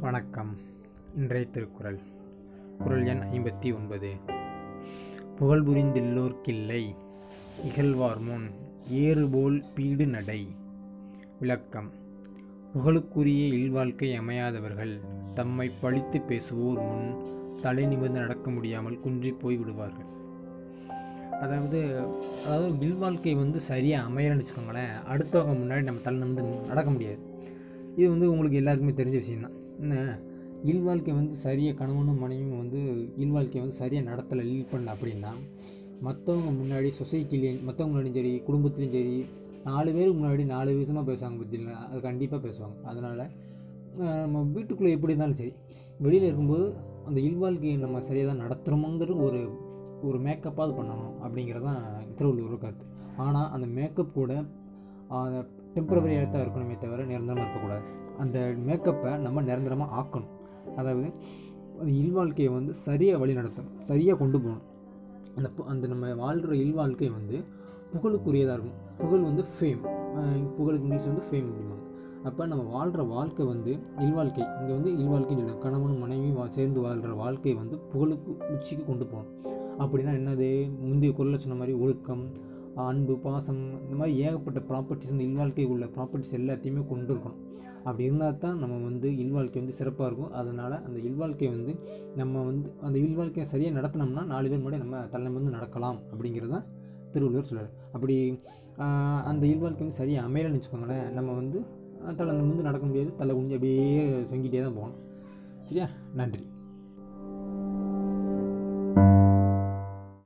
வணக்கம். இன்றைய திருக்குறள். குறள் எண் ஐம்பத்தி ஒன்பது. புகழ் புரிந்தெல்லோர்க்கில்லை இகழ்வார் முன் ஏறுபோல் பீடு நடை. விளக்கம். புகழுக்குரிய இல்வாழ்க்கை அமையாதவர்கள் தம்மை பழித்து பேசுவோர் முன் தலை நிமிர்ந்து நடக்க முடியாமல் குன்றி போய் விடுவார்கள். அதாவது அதாவது இல்வாழ்க்கை வந்து சரியாக அமையலன்னு வச்சுக்கோங்களேன் அடுத்தவங்க முன்னாடி நம்ம தலை நிமிர்ந்து நடக்க முடியாது. இது வந்து உங்களுக்கு எல்லாருக்குமே தெரிஞ்ச விஷயம்தான். என்ன? இல்வாழ்க்கை வந்து சரியாக கணவனும் மனைவியும் வந்து இல்வாழ்க்கையை வந்து சரியாக நடத்தலை லீட் பண்ணல அப்படின்னா மற்றவங்க முன்னாடி சொசைட்டிலையும் மற்றவங்க முன்னாடியும் சரி குடும்பத்துலேயும் சரி நாலு பேருக்கு முன்னாடி நாலு விஷயமாக பேசுவாங்க பற்றியில் அது கண்டிப்பாக பேசுவாங்க. அதனால் நம்ம வீட்டுக்குள்ளே எப்படி இருந்தாலும் சரி வெளியில் இருக்கும்போது அந்த இல்வாழ்க்கையை நம்ம சரியாக தான் நடத்துகிறோமோங்கிற ஒரு ஒரு மேக்கப்பாவது பண்ணணும் அப்படிங்கிறது தான் திருவள்ளுவர் கருத்து. ஆனால் அந்த மேக்கப் கூட டெம்பரவரியாக தான் இருக்கணுமே தவிர நிரந்தரமாக இருக்கக்கூடாது. அந்த மேக்கப்பை நம்ம நிரந்தரமாக ஆக்கணும். அதாவது அந்த இல்வாழ்க்கையை வந்து சரியாக வழி நடத்தணும். சரியாக கொண்டு போகணும். அந்த அந்த நம்ம வாழ்கிற இல்வாழ்க்கை வந்து புகழுக்குரியதாக இருக்கும். புகழ் வந்து ஃபேம் புகழுக்கு இங்கிலீஷ் வந்து ஃபேம் அப்படிம்பாங்க. அப்போ நம்ம வாழ்கிற வாழ்க்கை வந்து இல்வாழ்க்கை இங்கே வந்து இல்வாழ்க்கைன்னு சொல்லணும் கணவன் மனைவி வா சேர்ந்து வாழ்கிற வாழ்க்கை வந்து புகழுக்கு உச்சிக்கு கொண்டு போகணும். அப்படின்னா என்னது? முந்தைய குரலில் சொன்ன மாதிரி ஒழுக்கம் அன்பு பாசம் இந்த மாதிரி ஏகப்பட்ட ப்ராப்பர்ட்டிஸ் வந்து இல்வாழ்க்கை உள்ள ப்ராப்பர்ட்டிஸ் எல்லாத்தையுமே கொண்டு இருக்கணும். அப்படி இருந்தால் தான் நம்ம வந்து இல்வாழ்க்கை வந்து சிறப்பாக இருக்கும். அதனால் அந்த இல்வாழ்க்கை வந்து நம்ம வந்து அந்த இல்வாழ்க்கையை சரியாக நடத்தினோம்னா நாலு பேர் முன்னாடி நம்ம தலைமை வந்து நடக்கலாம் அப்படிங்கிறது தான் திருவள்ளுவர் சொல்கிறார் அப்படி அந்த இல்வாழ்க்கை வந்து சரியாக அமையலன்னு வச்சுக்கோங்களேன் நம்ம வந்து தலை வந்து நடக்க முடியாது. தலை குனிஞ்சு அப்படியே சொங்கிட்டே தான் போகணும். சரியா? நன்றி.